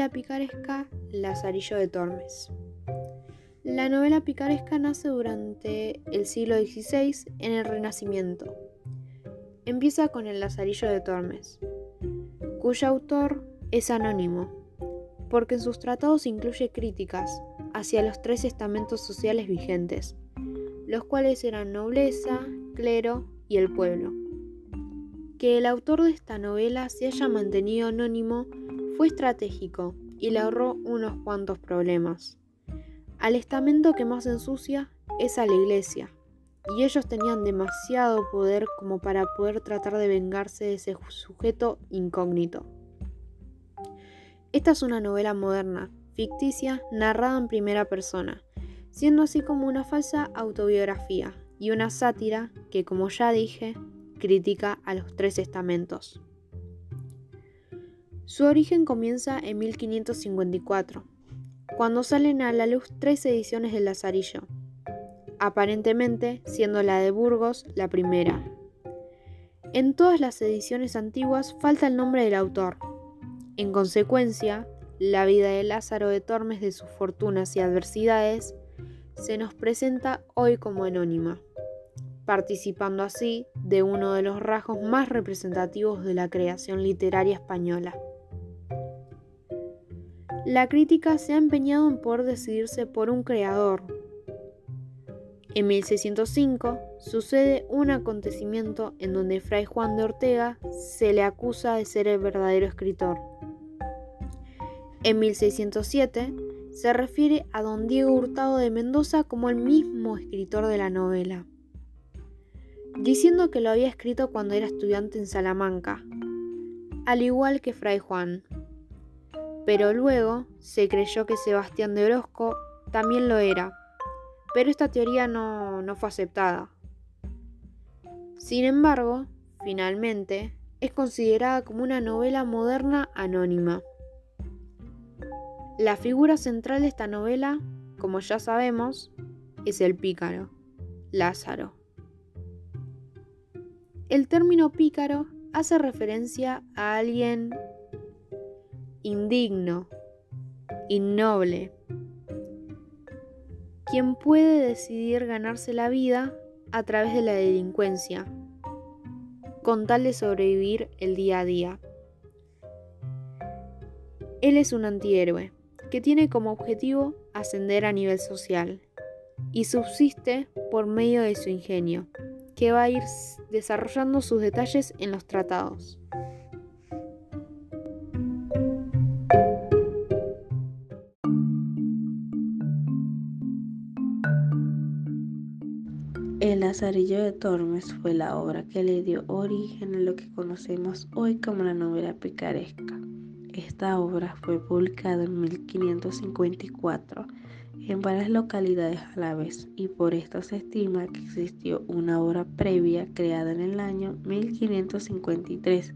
novela picaresca Lazarillo de Tormes. La novela picaresca nace durante el siglo XVI en el Renacimiento. Empieza con el Lazarillo de Tormes, cuyo autor es anónimo, porque en sus tratados incluye críticas hacia los tres estamentos sociales vigentes, los cuales eran nobleza, clero y el pueblo. Que el autor de esta novela se haya mantenido anónimo fue estratégico y le ahorró unos cuantos problemas. Al estamento que más ensucia es a la iglesia, y ellos tenían demasiado poder como para poder tratar de vengarse de ese sujeto incógnito. Esta es una novela moderna, ficticia, narrada en primera persona, siendo así como una falsa autobiografía y una sátira que, como ya dije, critica a los tres estamentos. Su origen comienza en 1554, cuando salen a la luz tres ediciones del Lazarillo, aparentemente siendo la de Burgos la primera. En todas las ediciones antiguas falta el nombre del autor. En consecuencia, la vida de Lázaro de Tormes de sus fortunas y adversidades se nos presenta hoy como anónima, participando así de uno de los rasgos más representativos de la creación literaria española. La crítica se ha empeñado en poder decidirse por un creador. En 1605 sucede un acontecimiento en donde Fray Juan de Ortega se le acusa de ser el verdadero escritor. En 1607 se refiere a don Diego Hurtado de Mendoza como el mismo escritor de la novela, diciendo que lo había escrito cuando era estudiante en Salamanca, al igual que Fray Juan pero luego se creyó que Sebastián de Orozco también lo era, pero esta teoría no, no fue aceptada. Sin embargo, finalmente, es considerada como una novela moderna anónima. La figura central de esta novela, como ya sabemos, es el pícaro, Lázaro. El término pícaro hace referencia a alguien indigno, innoble, quien puede decidir ganarse la vida a través de la delincuencia, con tal de sobrevivir el día a día. Él es un antihéroe que tiene como objetivo ascender a nivel social y subsiste por medio de su ingenio, que va a ir desarrollando sus detalles en los tratados. Lazarillo de Tormes fue la obra que le dio origen a lo que conocemos hoy como la novela picaresca. Esta obra fue publicada en 1554 en varias localidades a la vez y por esto se estima que existió una obra previa creada en el año 1553,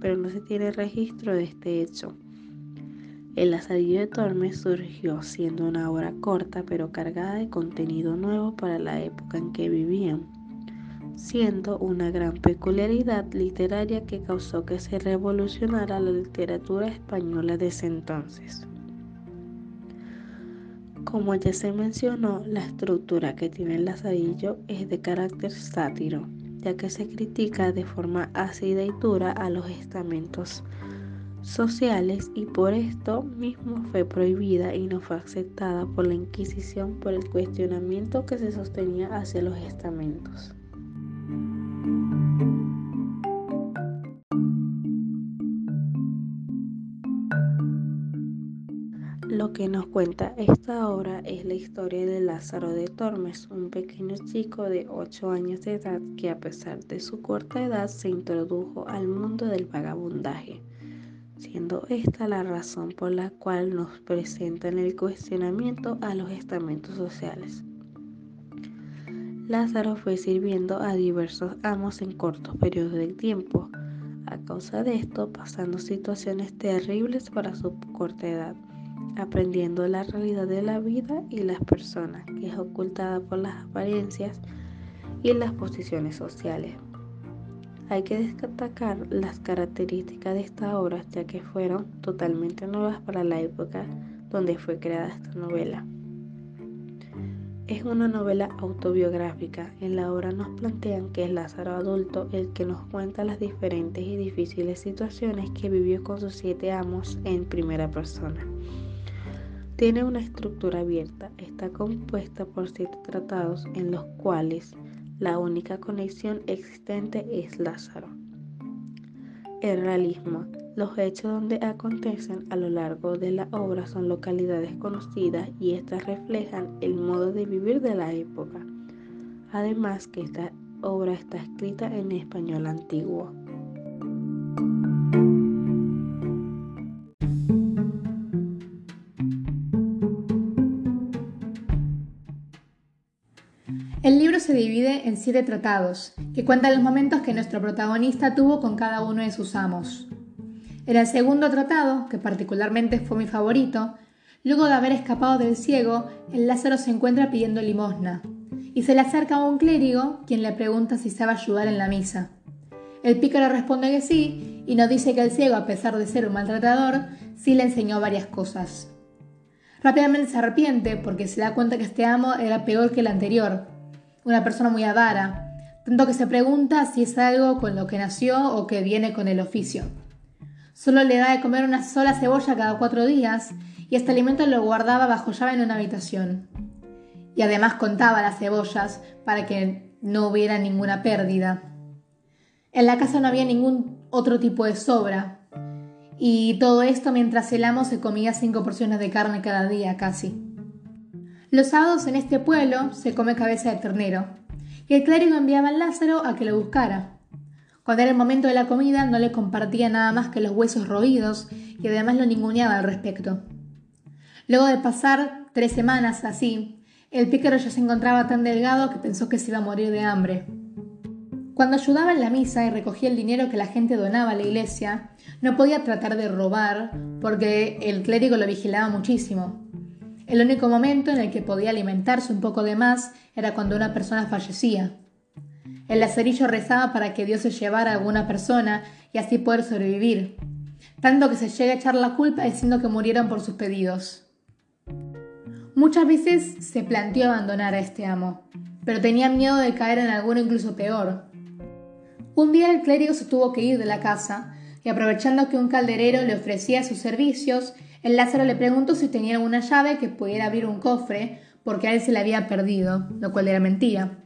pero no se tiene registro de este hecho. El Lazarillo de Tormes surgió siendo una obra corta pero cargada de contenido nuevo para la época en que vivían, siendo una gran peculiaridad literaria que causó que se revolucionara la literatura española desde entonces. Como ya se mencionó, la estructura que tiene el Lazarillo es de carácter sátiro, ya que se critica de forma ácida y dura a los estamentos sociales y por esto mismo fue prohibida y no fue aceptada por la Inquisición por el cuestionamiento que se sostenía hacia los estamentos. Lo que nos cuenta esta obra es la historia de Lázaro de Tormes, un pequeño chico de 8 años de edad que a pesar de su corta edad se introdujo al mundo del vagabundaje siendo esta la razón por la cual nos presentan el cuestionamiento a los estamentos sociales. Lázaro fue sirviendo a diversos amos en cortos periodos de tiempo, a causa de esto pasando situaciones terribles para su corta edad, aprendiendo la realidad de la vida y las personas, que es ocultada por las apariencias y las posiciones sociales. Hay que destacar las características de esta obra ya que fueron totalmente nuevas para la época donde fue creada esta novela. Es una novela autobiográfica. En la obra nos plantean que es Lázaro adulto el que nos cuenta las diferentes y difíciles situaciones que vivió con sus siete amos en primera persona. Tiene una estructura abierta. Está compuesta por siete tratados en los cuales la única conexión existente es Lázaro. El realismo los hechos donde acontecen a lo largo de la obra son localidades conocidas y estas reflejan el modo de vivir de la época. Además que esta obra está escrita en español antiguo. Se divide en siete tratados, que cuentan los momentos que nuestro protagonista tuvo con cada uno de sus amos. En el segundo tratado, que particularmente fue mi favorito, luego de haber escapado del ciego, el Lázaro se encuentra pidiendo limosna y se le acerca a un clérigo quien le pregunta si sabe ayudar en la misa. El pícaro responde que sí y nos dice que el ciego, a pesar de ser un maltratador, sí le enseñó varias cosas. Rápidamente se arrepiente porque se da cuenta que este amo era peor que el anterior, una persona muy avara, tanto que se pregunta si es algo con lo que nació o que viene con el oficio. Solo le da de comer una sola cebolla cada cuatro días y este alimento lo guardaba bajo llave en una habitación. Y además contaba las cebollas para que no hubiera ninguna pérdida. En la casa no había ningún otro tipo de sobra. Y todo esto mientras el amo se comía cinco porciones de carne cada día casi. Los sábados en este pueblo se come cabeza de ternero, y el clérigo enviaba al Lázaro a que lo buscara. Cuando era el momento de la comida no le compartía nada más que los huesos roídos y además lo ninguneaba al respecto. Luego de pasar tres semanas así, el pícaro ya se encontraba tan delgado que pensó que se iba a morir de hambre. Cuando ayudaba en la misa y recogía el dinero que la gente donaba a la iglesia, no podía tratar de robar porque el clérigo lo vigilaba muchísimo. El único momento en el que podía alimentarse un poco de más era cuando una persona fallecía. El lazarillo rezaba para que Dios se llevara a alguna persona y así poder sobrevivir, tanto que se llega a echar la culpa diciendo que murieron por sus pedidos. Muchas veces se planteó abandonar a este amo, pero tenía miedo de caer en alguno incluso peor. Un día el clérigo se tuvo que ir de la casa y aprovechando que un calderero le ofrecía sus servicios, el Lázaro le preguntó si tenía alguna llave que pudiera abrir un cofre porque a él se le había perdido, lo cual era mentira.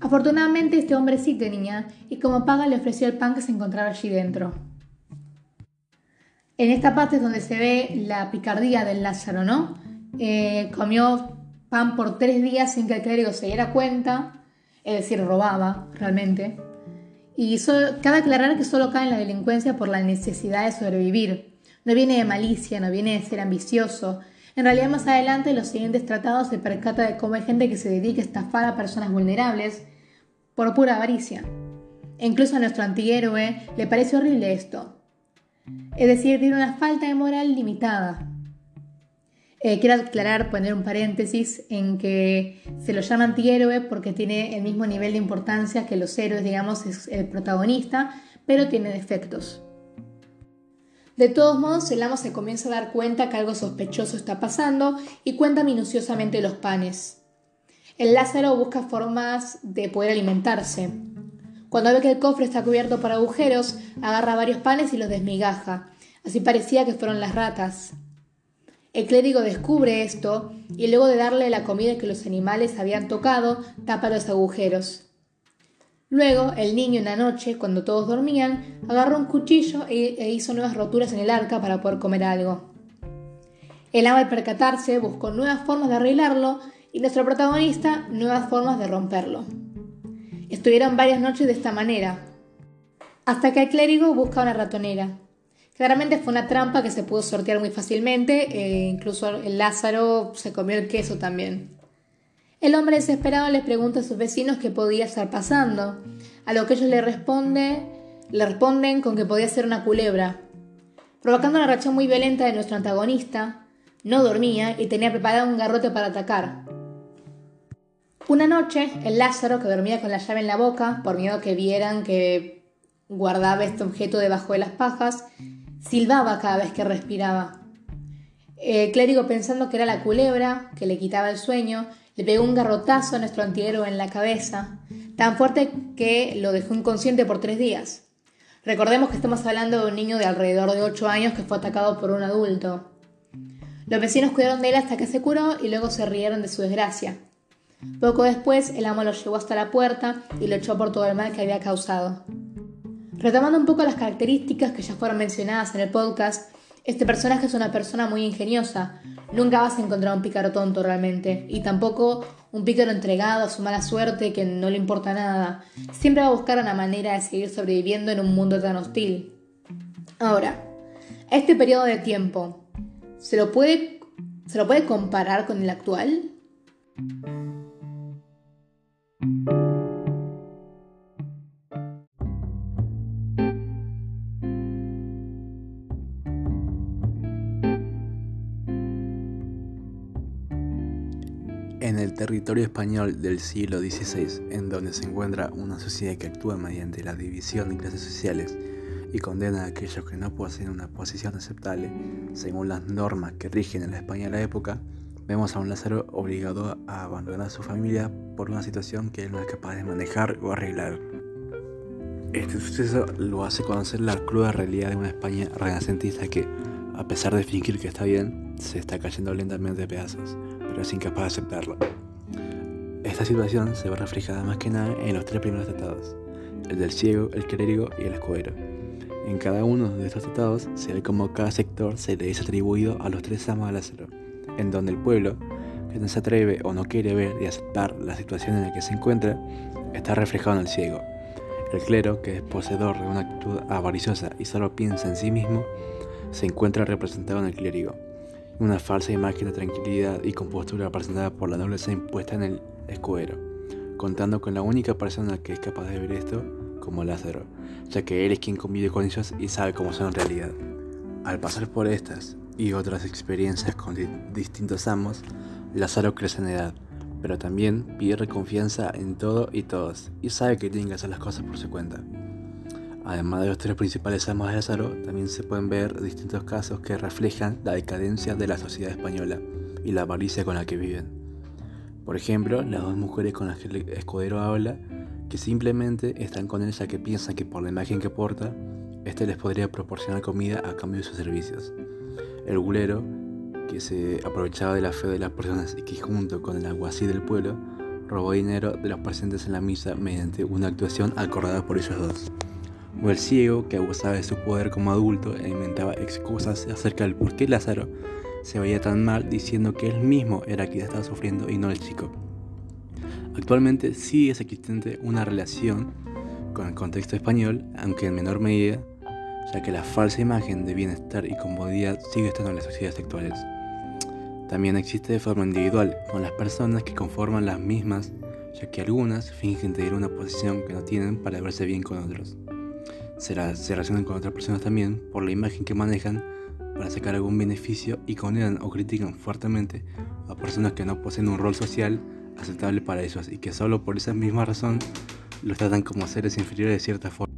Afortunadamente este hombre sí tenía, y como paga le ofreció el pan que se encontraba allí dentro. En esta parte es donde se ve la picardía del Lázaro, ¿no? Eh, comió pan por tres días sin que el clérigo se diera cuenta, es decir, robaba realmente. Y cabe aclarar que solo cae en la delincuencia por la necesidad de sobrevivir. No viene de malicia, no viene de ser ambicioso, en realidad más adelante en los siguientes tratados se percata de cómo hay gente que se dedica a estafar a personas vulnerables por pura avaricia. E incluso a nuestro antihéroe le parece horrible esto. Es decir, tiene una falta de moral limitada. Eh, quiero aclarar, poner un paréntesis en que se lo llama antihéroe porque tiene el mismo nivel de importancia que los héroes, digamos, es el protagonista, pero tiene defectos. De todos modos, el amo se comienza a dar cuenta que algo sospechoso está pasando y cuenta minuciosamente los panes. El Lázaro busca formas de poder alimentarse. Cuando ve que el cofre está cubierto por agujeros, agarra varios panes y los desmigaja. Así parecía que fueron las ratas. El clérigo descubre esto y luego de darle la comida que los animales habían tocado, tapa los agujeros. Luego, el niño una noche, cuando todos dormían, agarró un cuchillo e, e hizo nuevas roturas en el arca para poder comer algo. El amo al percatarse buscó nuevas formas de arreglarlo y nuestro protagonista nuevas formas de romperlo. Estuvieron varias noches de esta manera, hasta que el clérigo busca una ratonera. Claramente fue una trampa que se pudo sortear muy fácilmente, e incluso el Lázaro se comió el queso también. El hombre desesperado le pregunta a sus vecinos qué podía estar pasando, a lo que ellos le, le responden con que podía ser una culebra. Provocando una reacción muy violenta de nuestro antagonista, no dormía y tenía preparado un garrote para atacar. Una noche, el Lázaro, que dormía con la llave en la boca, por miedo que vieran que guardaba este objeto debajo de las pajas, silbaba cada vez que respiraba. El clérigo, pensando que era la culebra que le quitaba el sueño, le pegó un garrotazo a nuestro antihéroe en la cabeza, tan fuerte que lo dejó inconsciente por tres días. Recordemos que estamos hablando de un niño de alrededor de 8 años que fue atacado por un adulto. Los vecinos cuidaron de él hasta que se curó y luego se rieron de su desgracia. Poco después, el amo lo llevó hasta la puerta y lo echó por todo el mal que había causado. Retomando un poco las características que ya fueron mencionadas en el podcast, este personaje es una persona muy ingeniosa. Nunca vas a encontrar un pícaro tonto realmente, y tampoco un pícaro entregado a su mala suerte que no le importa nada. Siempre va a buscar una manera de seguir sobreviviendo en un mundo tan hostil. Ahora, este periodo de tiempo, ¿se lo puede, ¿se lo puede comparar con el actual? Territorio español del siglo XVI, en donde se encuentra una sociedad que actúa mediante la división de clases sociales y condena a aquellos que no poseen una posición aceptable según las normas que rigen en la España de la época, vemos a un Lázaro obligado a abandonar a su familia por una situación que él no es capaz de manejar o arreglar. Este suceso lo hace conocer la cruda realidad de una España renacentista que, a pesar de fingir que está bien, se está cayendo lentamente de pedazos pero es incapaz de aceptarlo. Esta situación se ve reflejada más que nada en los tres primeros tratados, el del ciego, el clérigo y el escudero. En cada uno de estos tratados se ve como cada sector se le es atribuido a los tres amos de Lázaro, en donde el pueblo, que no se atreve o no quiere ver y aceptar la situación en la que se encuentra, está reflejado en el ciego. El clero, que es poseedor de una actitud avariciosa y solo piensa en sí mismo, se encuentra representado en el clérigo una falsa imagen de tranquilidad y compostura presentada por la nobleza impuesta en el escudero, contando con la única persona que es capaz de ver esto como Lázaro, ya que él es quien convive con ellos y sabe cómo son en realidad. Al pasar por estas y otras experiencias con distintos amos, Lázaro crece en edad, pero también pierde confianza en todo y todos, y sabe que tiene que hacer las cosas por su cuenta. Además de los tres principales amos de Lázaro, también se pueden ver distintos casos que reflejan la decadencia de la sociedad española y la avaricia con la que viven. Por ejemplo, las dos mujeres con las que el escudero habla, que simplemente están con él ya que piensan que por la imagen que porta, éste les podría proporcionar comida a cambio de sus servicios. El gulero, que se aprovechaba de la fe de las personas y que junto con el alguacil del pueblo, robó dinero de los presentes en la misa mediante una actuación acordada por ellos dos o el ciego que abusaba de su poder como adulto e inventaba excusas acerca del por qué Lázaro se veía tan mal diciendo que él mismo era quien estaba sufriendo y no el chico. Actualmente sí es existente una relación con el contexto español, aunque en menor medida, ya que la falsa imagen de bienestar y comodidad sigue estando en las sociedades actuales. También existe de forma individual, con las personas que conforman las mismas, ya que algunas fingen tener una posición que no tienen para verse bien con otros se, relacionan con otras personas también por la imagen que manejan para sacar algún beneficio y condenan o critican fuertemente a personas que no poseen un rol social aceptable para ellos y que solo por esa misma razón los tratan como seres inferiores de cierta forma.